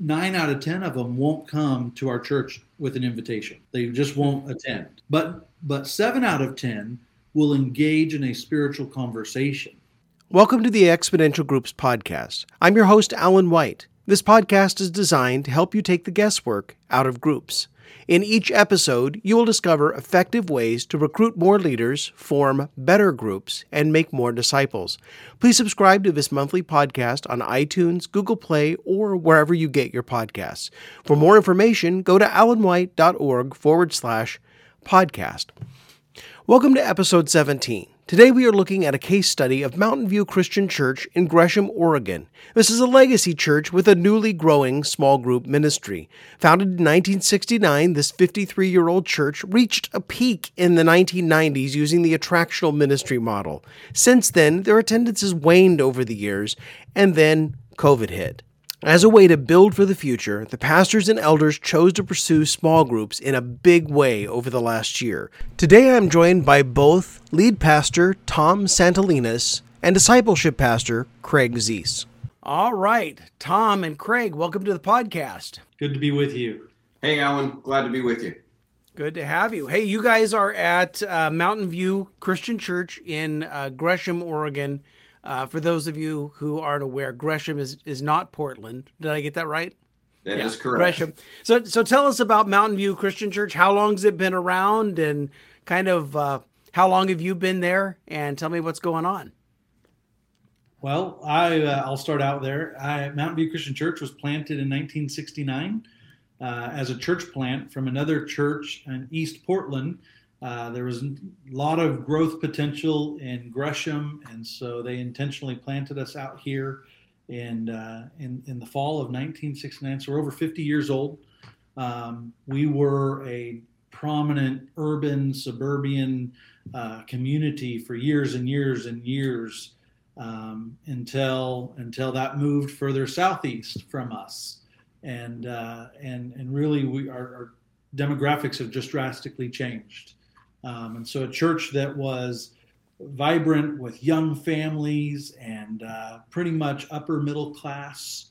nine out of ten of them won't come to our church with an invitation. They just won't attend. But but seven out of ten will engage in a spiritual conversation. Welcome to the Exponential Groups podcast. I'm your host, Alan White. This podcast is designed to help you take the guesswork out of groups. In each episode, you will discover effective ways to recruit more leaders, form better groups, and make more disciples. Please subscribe to this monthly podcast on iTunes, Google Play, or wherever you get your podcasts. For more information, go to alanwhite.org forward slash podcast. Welcome to episode 17. Today we are looking at a case study of Mountain View Christian Church in Gresham, Oregon. This is a legacy church with a newly growing small group ministry. Founded in 1969, this 53 year old church reached a peak in the 1990s using the attractional ministry model. Since then, their attendance has waned over the years, and then COVID hit. As a way to build for the future, the pastors and elders chose to pursue small groups in a big way over the last year. Today I'm joined by both lead pastor Tom Santalinas and discipleship pastor Craig Zeese. All right, Tom and Craig, welcome to the podcast. Good to be with you. Hey, Alan, glad to be with you. Good to have you. Hey, you guys are at uh, Mountain View Christian Church in uh, Gresham, Oregon. Uh, for those of you who aren't aware, Gresham is is not Portland. Did I get that right? That yeah, is correct. Gresham. So so tell us about Mountain View Christian Church. How long has it been around, and kind of uh, how long have you been there? And tell me what's going on. Well, I uh, I'll start out there. I, Mountain View Christian Church was planted in 1969 uh, as a church plant from another church in East Portland uh, there was a lot of growth potential in Gresham, and so they intentionally planted us out here in uh, in, in the fall of 1969. So we're over 50 years old. Um, we were a prominent urban suburban uh, community for years and years and years um, until until that moved further southeast from us, and uh, and and really we our, our demographics have just drastically changed. Um, and so a church that was vibrant with young families and uh, pretty much upper middle class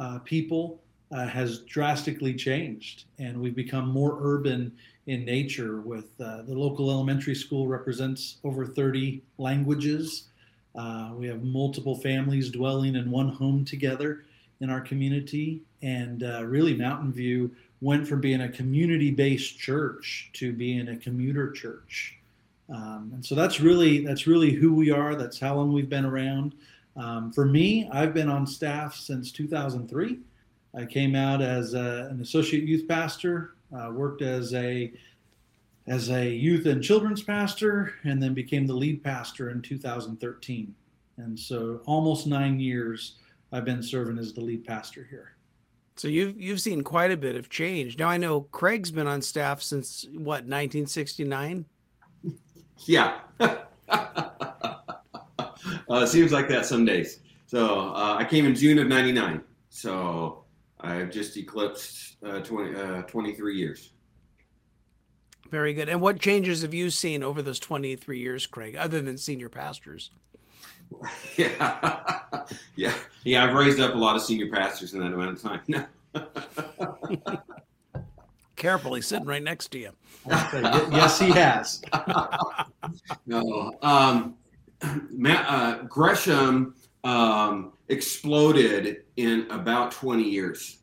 uh, people uh, has drastically changed. And we've become more urban in nature with uh, the local elementary school represents over 30 languages. Uh, we have multiple families dwelling in one home together in our community. And uh, really, Mountain View went from being a community-based church to being a commuter church. Um, and so that's really that's really who we are. That's how long we've been around. Um, for me, I've been on staff since 2003. I came out as a, an associate youth pastor, uh, worked as a as a youth and children's pastor, and then became the lead pastor in 2013. And so, almost nine years, I've been serving as the lead pastor here. So you've you've seen quite a bit of change. Now I know Craig's been on staff since what 1969. Yeah, uh, seems like that some days. So uh, I came in June of '99. So I've just eclipsed uh, 20, uh, 23 years. Very good. And what changes have you seen over those 23 years, Craig, other than senior pastors? Yeah, yeah, yeah. I've raised up a lot of senior pastors in that amount of time. Carefully sitting right next to you. yes, he has. no, um, Matt, uh, Gresham um, exploded in about 20 years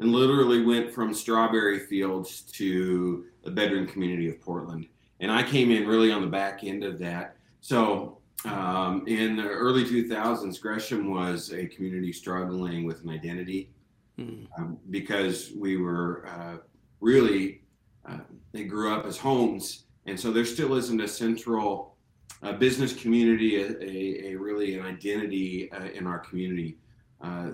and literally went from strawberry fields to the bedroom community of Portland. And I came in really on the back end of that. So um, in the early 2000s, Gresham was a community struggling with an identity mm. um, because we were uh, really, uh, they grew up as homes. And so there still isn't a central uh, business community, a, a, a, really an identity uh, in our community uh,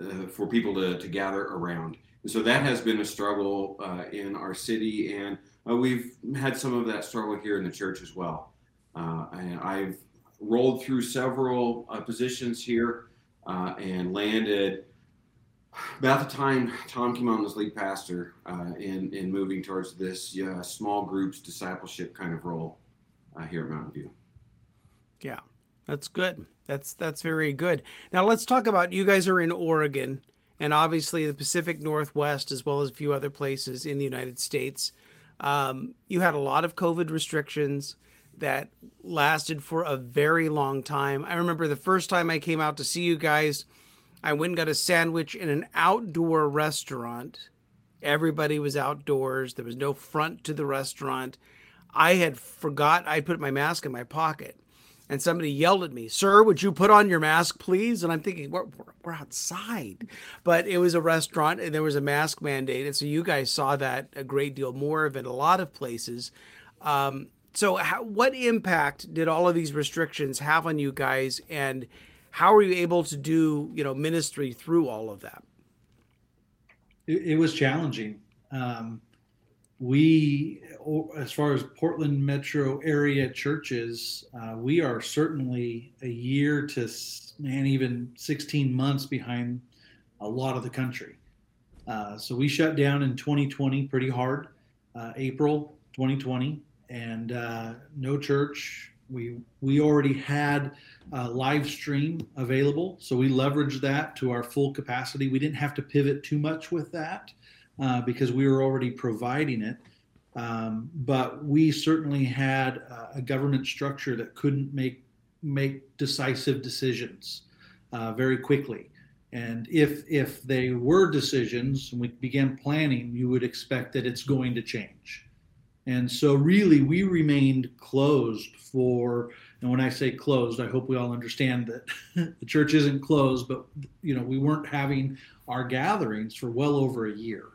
uh, for people to, to gather around. And so that has been a struggle in our city. And we've had some of that struggle here in the church as well. Uh, I've rolled through several uh, positions here uh, and landed about the time Tom came on as lead pastor uh, in, in moving towards this small groups discipleship kind of role uh, here at Mountain View. Yeah, that's good. That's that's very good. Now let's talk about you guys are in Oregon and obviously the Pacific Northwest, as well as a few other places in the United States. Um, you had a lot of COVID restrictions that lasted for a very long time. I remember the first time I came out to see you guys, I went and got a sandwich in an outdoor restaurant. Everybody was outdoors. There was no front to the restaurant. I had forgot I put my mask in my pocket and somebody yelled at me, "Sir, would you put on your mask, please?" And I'm thinking, "We're, we're outside," but it was a restaurant and there was a mask mandate, and so you guys saw that a great deal more of it, a lot of places. Um, so, how, what impact did all of these restrictions have on you guys, and how were you able to do, you know, ministry through all of that? It, it was challenging. Um, we, as far as Portland metro area churches, uh, we are certainly a year to man, even 16 months behind a lot of the country. Uh, so we shut down in 2020 pretty hard, uh, April 2020, and uh, no church. We we already had a live stream available, so we leveraged that to our full capacity. We didn't have to pivot too much with that uh, because we were already providing it. Um, but we certainly had a government structure that couldn't make make decisive decisions uh, very quickly. And if if they were decisions and we began planning, you would expect that it's going to change. And so really we remained closed for and when I say closed, I hope we all understand that the church isn't closed, but you know, we weren't having our gatherings for well over a year.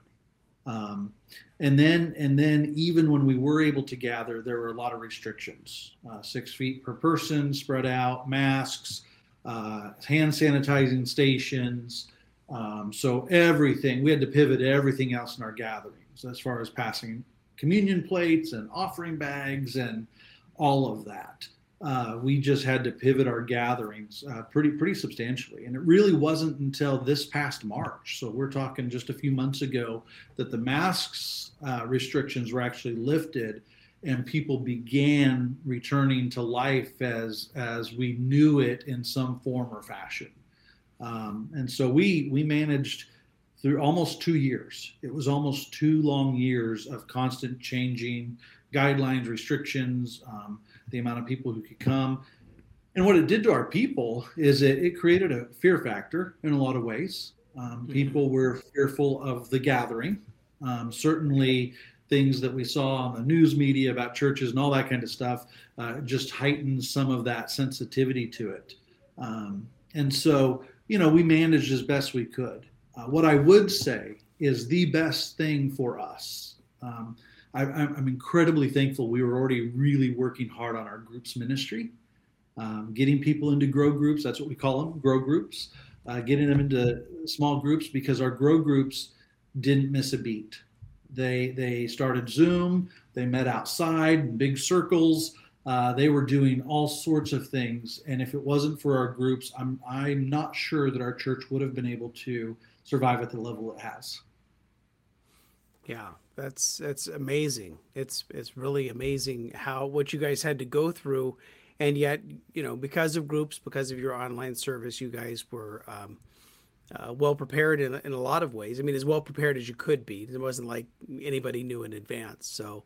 Um, and then, and then, even when we were able to gather, there were a lot of restrictions: uh, six feet per person, spread out, masks, uh, hand sanitizing stations. Um, so everything we had to pivot everything else in our gatherings, as far as passing communion plates and offering bags and all of that uh, we just had to pivot our gatherings uh, pretty pretty substantially. And it really wasn't until this past March, so we're talking just a few months ago, that the masks uh, restrictions were actually lifted, and people began returning to life as as we knew it in some form or fashion. Um, and so we we managed through almost two years. It was almost two long years of constant changing guidelines, restrictions. Um, the amount of people who could come. And what it did to our people is it, it created a fear factor in a lot of ways. Um, mm-hmm. People were fearful of the gathering. Um, certainly, things that we saw on the news media about churches and all that kind of stuff uh, just heightened some of that sensitivity to it. Um, and so, you know, we managed as best we could. Uh, what I would say is the best thing for us. Um, I, am incredibly thankful. We were already really working hard on our groups ministry, um, getting people into grow groups. That's what we call them, grow groups. Uh, getting them into small groups because our grow groups didn't miss a beat. They they started Zoom. They met outside in big circles. Uh, they were doing all sorts of things, and if it wasn't for our groups, I'm I'm not sure that our church would have been able to survive at the level it has. Yeah, that's that's amazing. It's it's really amazing how what you guys had to go through, and yet you know because of groups, because of your online service, you guys were um, uh, well prepared in in a lot of ways. I mean, as well prepared as you could be. It wasn't like anybody knew in advance. So,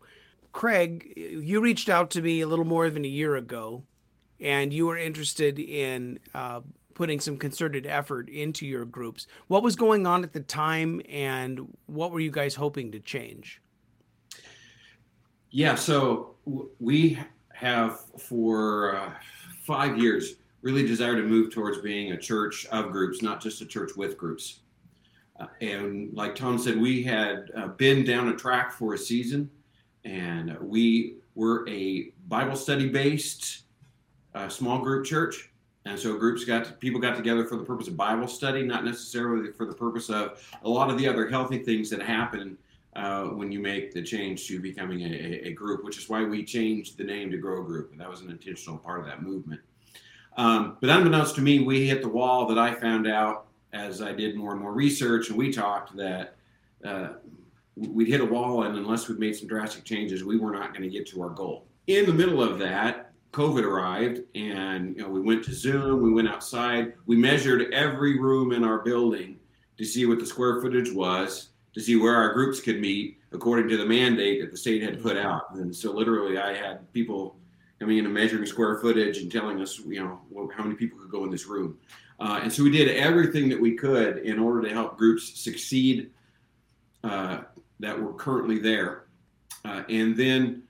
Craig, you reached out to me a little more than a year ago, and you were interested in uh, putting some concerted effort into your groups. What was going on at the time, and what were you guys hoping to change? Yeah, so we have for uh, five years really desired to move towards being a church of groups, not just a church with groups. Uh, and like Tom said, we had uh, been down a track for a season, and we were a Bible study based uh, small group church and so groups got to, people got together for the purpose of Bible study, not necessarily for the purpose of a lot of the other healthy things that happen uh, when you make the change to becoming a, a, group, which is why we changed the name to Grow Group, and that was an intentional part of that movement. Um, but unbeknownst to me, we hit the wall that I found out as I did more and more research, and we talked that uh, we'd hit a wall, and unless we made some drastic changes, we were not going to get to our goal. In the middle of that, COVID arrived, and you know we went to Zoom, we went outside, we measured every room in our building to see what the square footage was, to see where our groups could meet according to the mandate that the state had put out. And so literally I had people coming in and measuring square footage and telling us, you know, how many people could go in this room. Uh, and so we did everything that we could in order to help groups succeed uh, that were currently there. Uh, and then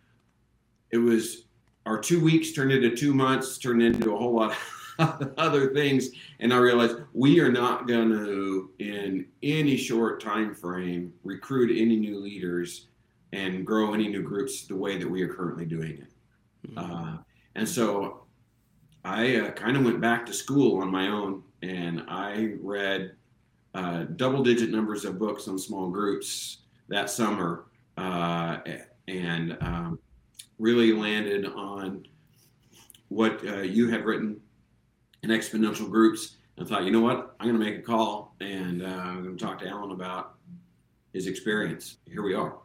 it was our two weeks turned into two months, turned into a whole lot of other things. And I realized we are not going to, in any short time frame, recruit any new leaders and grow any new groups the way that we are currently doing it. Mm-hmm. Uh, and so I uh, kind of went back to school on my own and I read uh, double digit numbers of books on small groups that summer uh, and um, really landed on what uh, you had written in exponential groups and thought, you know what, I'm going to make a call and uh, I'm going to talk to Alan about his experience. Here we are.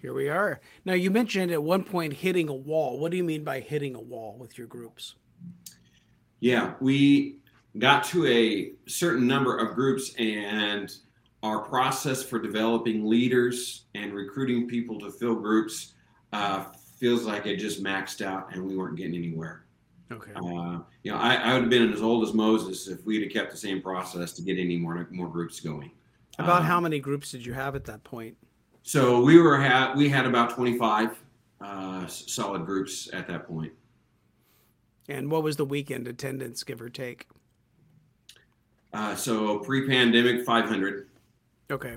Here we are. Now, you mentioned at one point hitting a wall. What do you mean by hitting a wall with your groups? Yeah, we got to a certain number of groups and our process for developing leaders and recruiting people to fill groups uh, feels like it just maxed out and we weren't getting anywhere. Okay. Uh, you know, I, I, would have been as old as Moses if we'd have kept the same process to get any more more groups going. About um, how many groups did you have at that point? So we were ha- we had about twenty five uh, solid groups at that point. And what was the weekend attendance, give or take? Uh, so pre-pandemic, five hundred. Okay.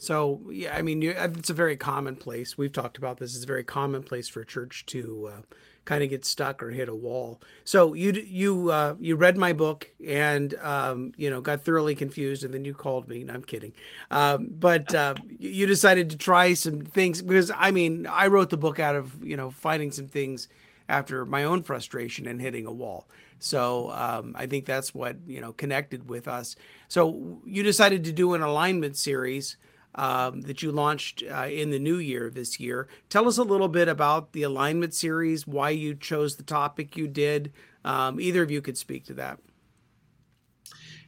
So yeah, I mean, it's a very commonplace. We've talked about this. It's a very commonplace for a church to uh, kind of get stuck or hit a wall. So you you uh, you read my book and um, you know got thoroughly confused, and then you called me. No, I'm kidding, um, but uh, you decided to try some things because I mean I wrote the book out of you know finding some things after my own frustration and hitting a wall. So um, I think that's what you know connected with us. So you decided to do an alignment series um, that you launched uh, in the new year this year. Tell us a little bit about the alignment series, why you chose the topic you did. Um, either of you could speak to that.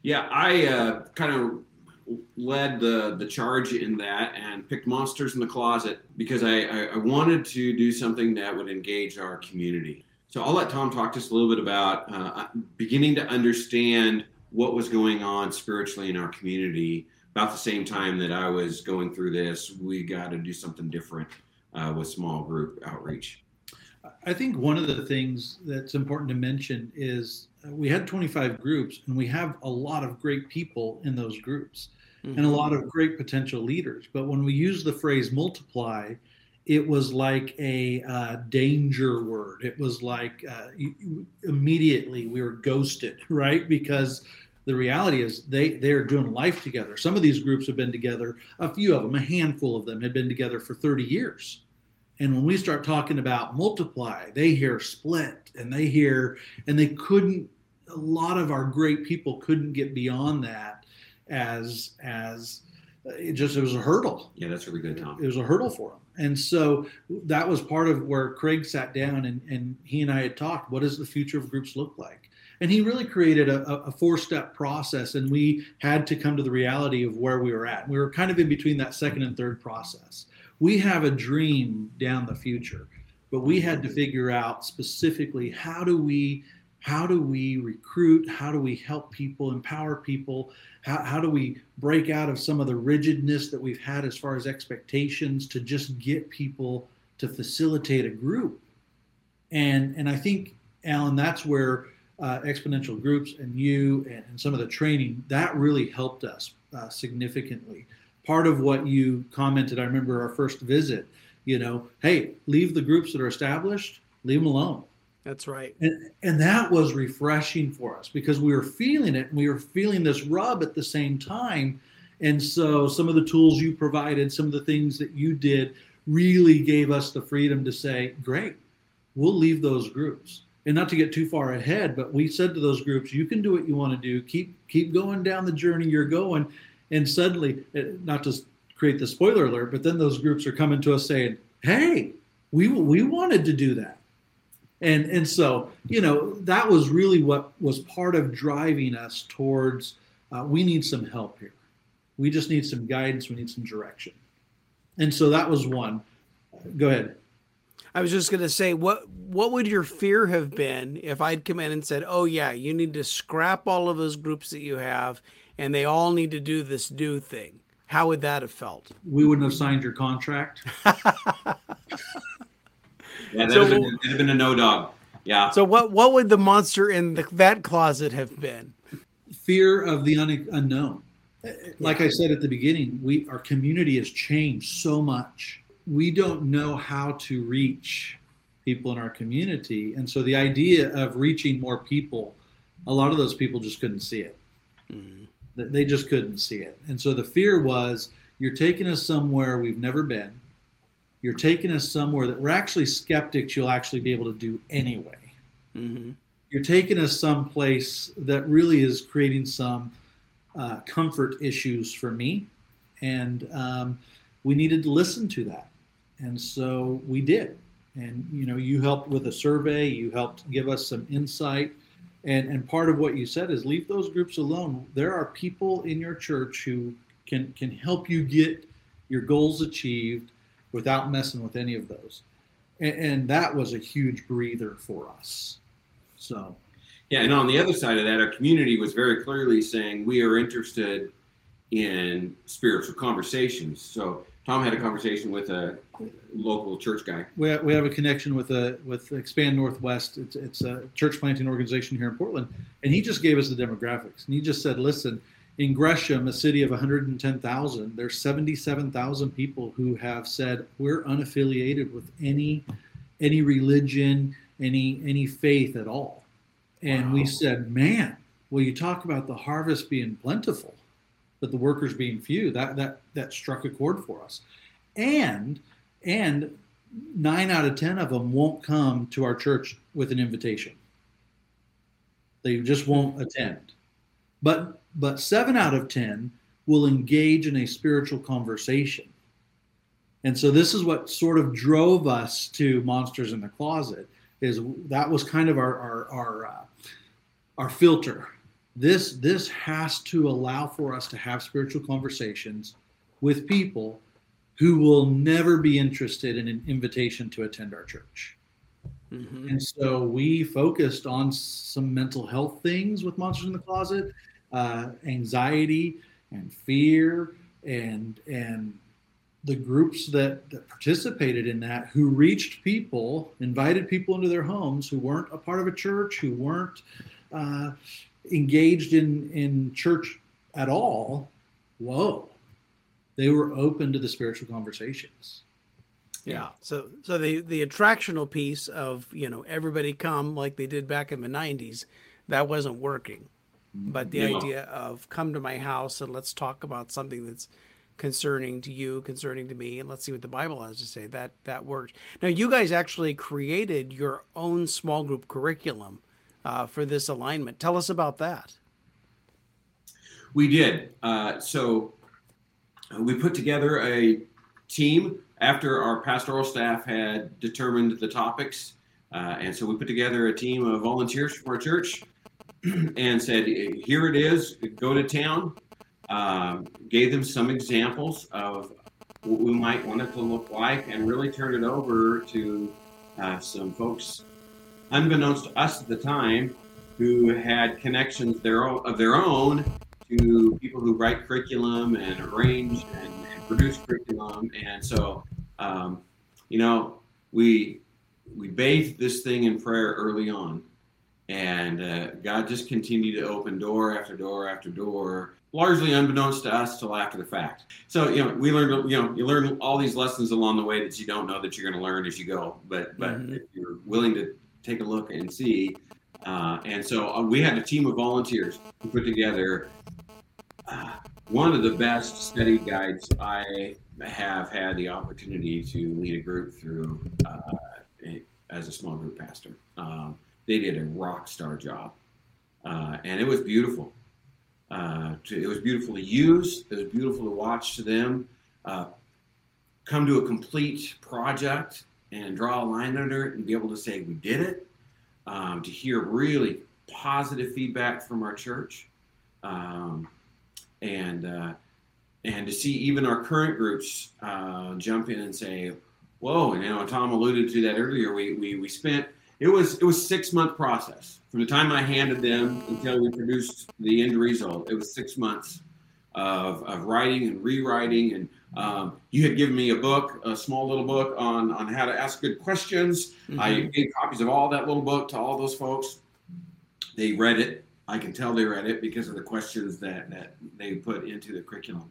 Yeah, I uh, kind of led the the charge in that and picked monsters in the closet because I, I, wanted to do something that would engage our community. So I'll let Tom talk to us a little bit about uh, beginning to understand what was going on spiritually in our community about the same time that I was going through this, we got to do something different uh, with small group outreach. I think one of the things that's important to mention is uh, we had 25 groups and we have a lot of great people in those groups mm-hmm. and a lot of great potential leaders. But when we use the phrase multiply, it was like a uh, danger word. It was like uh, immediately we were ghosted, right? Because the reality is they they're doing life together. Some of these groups have been together, a few of them, a handful of them had been together for 30 years. And when we start talking about multiply, they hear split and they hear and they couldn't a lot of our great people couldn't get beyond that as as uh, it just it was a hurdle. Yeah, that's really good, Tom. It was a hurdle for them. And so that was part of where Craig sat down and, and he and I had talked. What does the future of groups look like? And he really created a, a four-step process and we had to come to the reality of where we were at. We were kind of in between that second and third process. We have a dream down the future but we had to figure out specifically how do we how do we recruit how do we help people empower people? How, how do we break out of some of the rigidness that we've had as far as expectations to just get people to facilitate a group? And and i think alan that's where uh, exponential groups and you and, and, some of the training, that really helped us uh, significantly. Part of what you commented, I remember our first visit, you know, hey, leave the groups that are established, leave them alone. That's right. And, and that was refreshing for us because we were feeling it and we were feeling this rub at the same time. And so some of the tools you provided, some of the things that you did really gave us the freedom to say, great, we'll leave those groups and not to get too far ahead, but we said to those groups, you can do what you want to do. Keep keep going down the journey you're going. And suddenly, eh, not to create the spoiler alert, but then those groups are coming to us saying, "Hey, we we wanted to do that." And and so you know that was really what was part of driving us towards uh, we need some help here. We just need some guidance. We need some direction. And so that was one. Go ahead. I was just going to say, what what would your fear have been if I'd come in and said, "Oh yeah, you need to scrap all of those groups that you have, and they all need to do this do thing"? How would that have felt? We wouldn't have signed your contract. yeah, that so, would have been a no dog. Yeah. So what what would the monster in the, that closet have been? Fear of the un- unknown. Uh, like I said at the beginning, we our community has changed so much we don't know how to reach people in our community. And so the idea of reaching more people, a lot of those people just couldn't see it. Mm-hmm. They just couldn't see it. And so the fear was you're taking us somewhere we've never been. You're taking us somewhere that we're actually skeptics you'll actually be able to do anyway. Mm-hmm. You're taking us someplace that really is creating some uh, comfort issues for me. And um, we needed to listen to that. And so we did. And you know, you helped with a survey, you helped give us some insight. And and part of what you said is leave those groups alone. There are people in your church who can can help you get your goals achieved without messing with any of those. And, and that was a huge breather for us. So yeah, and on the other side of that, our community was very clearly saying we are interested in spiritual conversations. So Tom had a conversation with a local church guy. We have, we have a connection with a with Expand Northwest. It's it's a church planting organization here in Portland, and he just gave us the demographics. And he just said, "Listen, in Gresham, a city of 110,000, there's 77,000 people who have said we're unaffiliated with any any religion, any any faith at all." And wow. we said, "Man, well, you talk about the harvest being plentiful." But the workers being few. That that that struck a chord for us, and and nine out of ten of them won't come to our church with an invitation. They just won't attend. But but seven out of ten will engage in a spiritual conversation. And so this is what sort of drove us to Monsters in the Closet. Is that was kind of our our our, uh, our filter this this has to allow for us to have spiritual conversations with people who will never be interested in an invitation to attend our church. Mm-hmm. And so we focused on some mental health things with Monsters in the Closet, uh, anxiety and fear, and and the groups that, that participated in that, who reached people, invited people into their homes who weren't a part of a church, who weren't uh, engaged in in church at all, whoa, they were open to the spiritual conversations. Yeah. So so the the attractional piece of you know everybody come like they did back in the '90s, that wasn't working. But the yeah. idea of come to my house and let's talk about something that's concerning to you, concerning to me, and let's see what the Bible has to say. That that worked. Now you guys actually created your own small group curriculum uh, for this alignment. Tell us about that. We did. Uh, so uh, we put together a team after our pastoral staff had determined the topics. Uh, and so we put together a team of volunteers from our church and said, here it is, go to town. Um, gave them some examples of what we might want it to look like and really turned it over to uh, some folks unbeknownst to us at the time, who had connections their own, of their own to people who write curriculum and arrange and, and produce curriculum. And so, um, you know, we we bathed this thing in prayer early on, and uh, God just continued to open door after door after door, largely unbeknownst to us till after the fact. So you know, we learned you know you learn all these lessons along the way that you don't know that you're going to learn as you go. But but mm-hmm. if you're willing to take a look and see. Uh, and so uh, we had a team of volunteers who put together uh, one of the best study guides I have had the opportunity to lead a group through uh, as a small group pastor. Um, they did a rock star job, uh, and it was beautiful. Uh, to, it was beautiful to use. It was beautiful to watch to them come to a complete project and draw a line under it and be able to say we did it, um, to hear really positive feedback from our church. Um, and uh, and to see even our current groups uh, jump in and say, "Whoa!" And you know, Tom alluded to that earlier. We we we spent it was it was six month process from the time I handed them until we produced the end result. It was six months of, of writing and rewriting and um, you had given me a book, a small little book on on how to ask good questions. Mm-hmm. I gave copies of all that little book to all those folks. They read it. I can tell they read it because of the questions that that they put into the curriculum.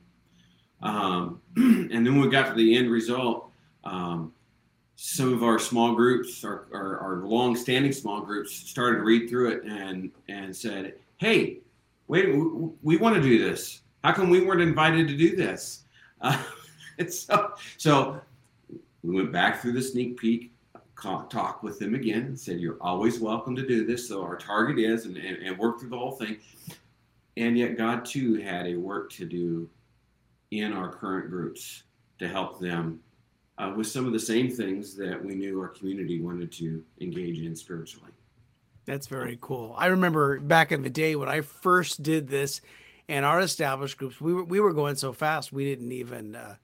Um, and then when we got to the end result, um, some of our small groups, our, our, our long-standing small groups, started to read through it and and said, "Hey, wait, we, we want to do this. How come we weren't invited to do this?" So, so we went back through the sneak peek talk with them again and said, You're always welcome to do this. So our target is, and, and, and, work through the whole thing. And yet, God too had a work to do in our current groups to help them uh, with some of the same things that we knew our community wanted to engage in spiritually. That's very cool. I remember back in the day when I first did this and our established groups, we were, we were going so fast, we didn't even uh,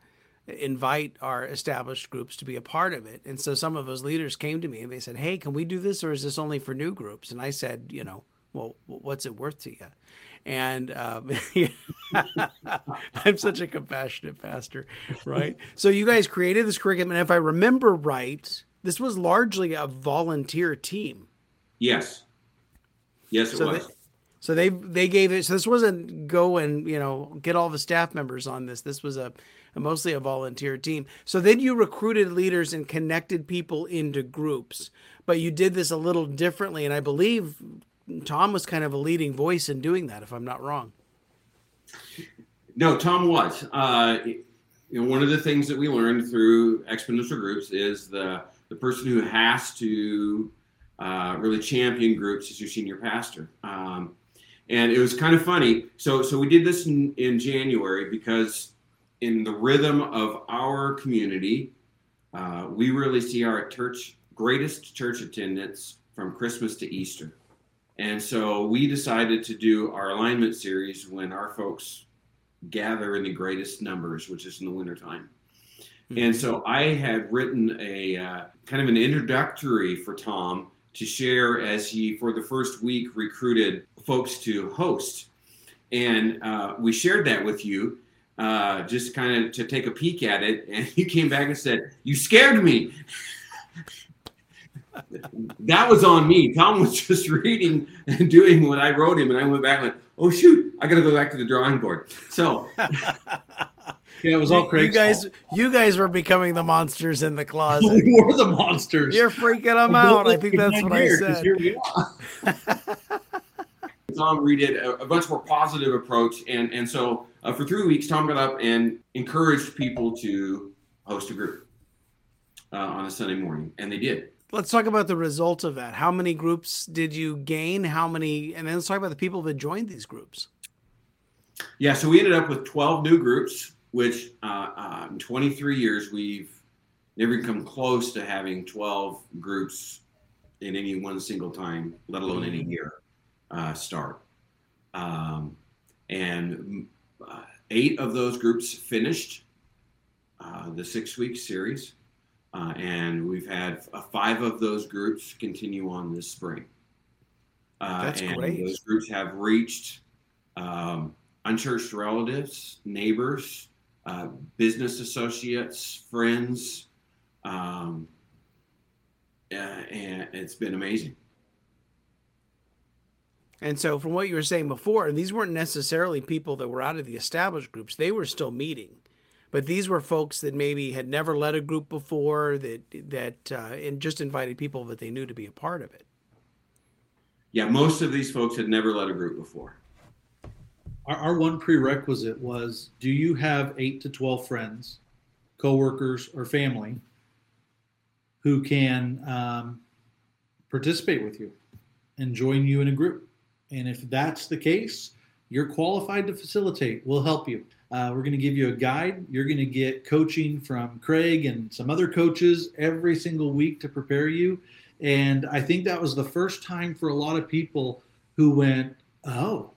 invite our established groups to be a part of it. And so some of those leaders came to me and they said, Hey, can we do this or is this only for new groups? And I said, You know, well, what's it worth to you? And um, I'm such a compassionate pastor, right? So you guys created this curriculum. And if I remember right, this was largely a volunteer team. Yes. Yes, it so was. So they they gave it. So this wasn't go and you know get all the staff members on this. This was a, a mostly a volunteer team. So then you recruited leaders and connected people into groups, but you did this a little differently. And I believe Tom was kind of a leading voice in doing that, if I'm not wrong. No, Tom was. Uh, you know, one of the things that we learned through exponential groups is the the person who has to uh, really champion groups is your senior pastor. Um, and it was kind of funny. So so we did this in, in January because in the rhythm of our community, uh, we really see our church greatest church attendance from Christmas to Easter. And so we decided to do our alignment series when our folks gather in the greatest numbers, which is in the wintertime. Mm-hmm. And so I had written a uh, kind of an introductory for Tom to share as he, for the first week, recruited folks to host. And uh, we shared that with you uh, just kind of to take a peek at it. And you came back and said, You scared me. that was on me. Tom was just reading and doing what I wrote him. And I went back and went, Oh, shoot, I got to go back to the drawing board. So. Yeah, it was all Craig's You guys, fault. you guys were becoming the monsters in the closet. we were the monsters. You're freaking them out. I think that's what I said. Here we are. Tom redid a, a, much more positive approach, and and so uh, for three weeks, Tom got up and encouraged people to host a group uh, on a Sunday morning, and they did. Let's talk about the result of that. How many groups did you gain? How many? And then let's talk about the people that joined these groups. Yeah, so we ended up with 12 new groups which uh, uh, in 23 years we've never come close to having 12 groups in any one single time, let alone any mm-hmm. year uh, start. Um, and uh, eight of those groups finished uh, the six week series. Uh, and we've had five of those groups continue on this spring. That's and great. Those groups have reached um, unchurched relatives, neighbors, uh, business associates, friends, um, and it's been amazing. And so, from what you were saying before, these weren't necessarily people that were out of the established groups; they were still meeting, but these were folks that maybe had never led a group before, that that uh, and just invited people that they knew to be a part of it. Yeah, most of these folks had never led a group before our, our one prerequisite was do you have eight to 12 friends, coworkers, or family who can um, participate with you and join you in a group? And if that's the case, you're qualified to facilitate. We'll help you. Uh, we're going to give you a guide. You're going to get coaching from Craig and some other coaches every single week to prepare you. And I think that was the first time for a lot of people who went, Oh,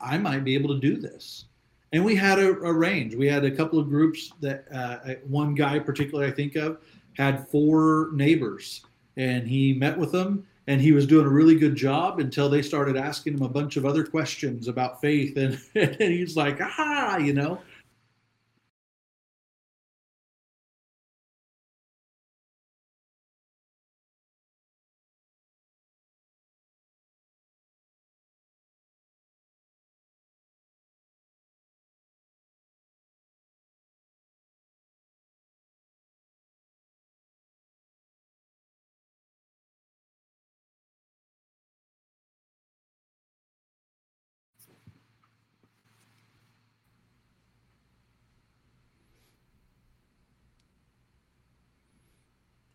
I might be able to do this. and we had a, a, range. We had a couple of groups that uh, one guy particularly I think of had four neighbors, and he met with them, and he was doing a really good job until they started asking him a bunch of other questions about faith, and, and he's like, ah, you know.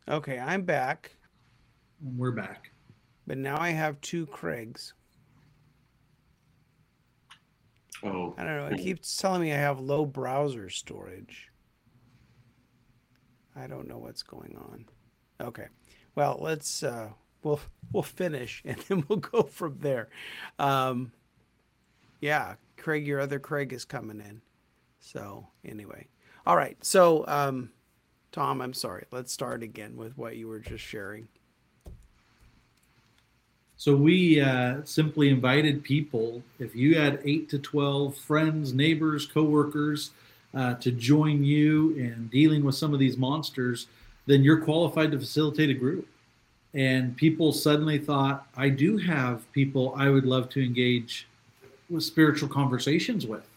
Okay, I'm back. We're back. But now I have two Craigs. Oh. I don't know. It keeps telling me I have low browser storage. I don't know what's going on. Okay. Well, let's uh we'll we'll finish and then we'll go from there. Um yeah, Craig, your other Craig is coming in. So anyway. All right. So um Tom, I'm sorry. Let's start again with what you were just sharing. So we uh, simply invited people, if you had eight to 12 friends, neighbors, coworkers, uh, to join you in dealing with some of these monsters, then you're qualified to facilitate a group. And people suddenly thought, I do have people I would love to engage with spiritual conversations with.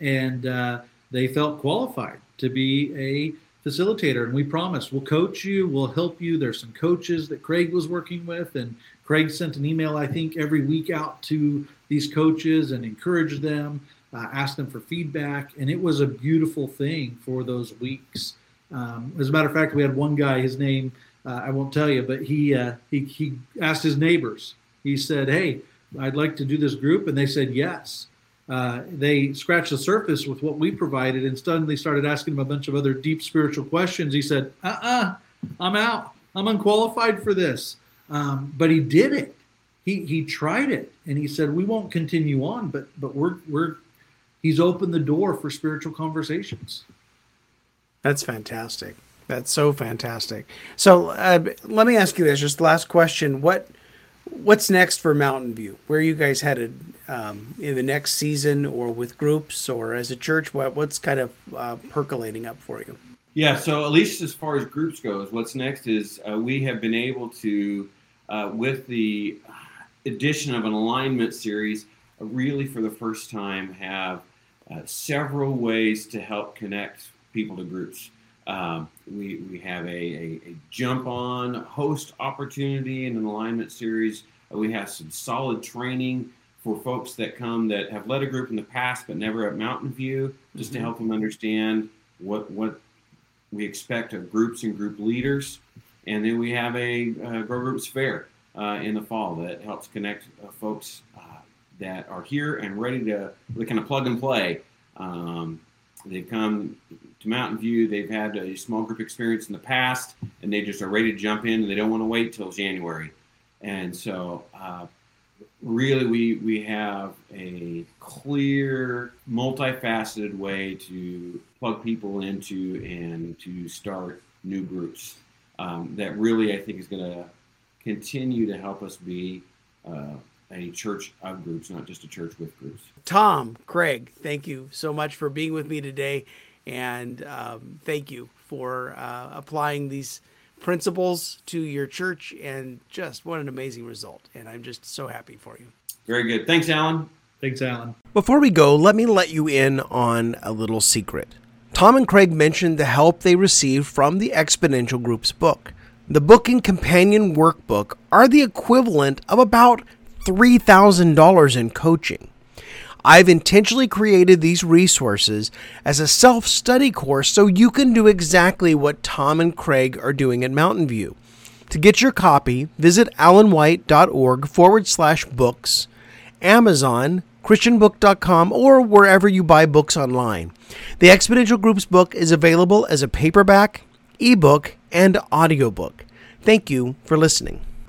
And uh, they felt qualified to be a facilitator and we promise we'll coach you we'll help you. There's some coaches that craig was working with and craig sent an email i think every week out to these coaches and encouraged them uh, asked them for feedback and it was a beautiful thing for those weeks. Um, as a matter of fact we had one guy his name uh, i won't tell you but he, uh, he he asked his neighbors. He said hey i'd like to do this group and they said yes uh, they scratched the surface with what we provided and suddenly started asking him a bunch of other deep spiritual questions. He said, uh uh-uh, uh, i am out. I'm unqualified for this. Um, but he did it. He, he tried it and he said, we won't continue on, but, but we're, we're, he's opened the door for spiritual conversations. That's fantastic. That's so fantastic. So uh, let me ask you this, just last question. What, what's next for Mountain View? Where are you guys headed um, in the next season, or with groups, or as a church? What, what's kind of uh, percolating up for you? Yeah, so at least as far as groups goes, what's next is uh, we have been able to, uh, with the addition of an alignment series, really for the first time have uh, several ways to help connect people to groups. Um, we, we have a, a, a, jump on host opportunity in an alignment series. Uh, we have some solid training for folks that come that have led a group in the past but never at Mountain View, just mm-hmm. to help them understand what what we expect of groups and group leaders. And then we have a uh, Grow Groups Fair uh, in the fall that helps connect uh, folks uh, that are here and ready to kind of plug and play. Um, they've come to Mountain View. They've had a small group experience in the past, and they just are ready to jump in, and they don't want to wait till January. And so, uh, really, we we have a clear, multifaceted way to plug people into and to start new groups. Um, that really, I think, is going to continue to help us be. Uh, a church of groups, not just a church with groups. Tom, Craig, thank you so much for being with me today. And um, thank you for uh, applying these principles to your church. And just what an amazing result. And I'm just so happy for you. Very good. Thanks, Alan. Thanks, Alan. Before we go, let me let you in on a little secret. Tom and Craig mentioned the help they received from the Exponential Group's book. The book and companion workbook are the equivalent of about $3,000 in coaching. I've intentionally created these resources as a self study course so you can do exactly what Tom and Craig are doing at Mountain View. To get your copy, visit alanwhite.org forward slash books, Amazon, ChristianBook.com, or wherever you buy books online. The Exponential Group's book is available as a paperback, ebook, and audiobook. Thank you for listening.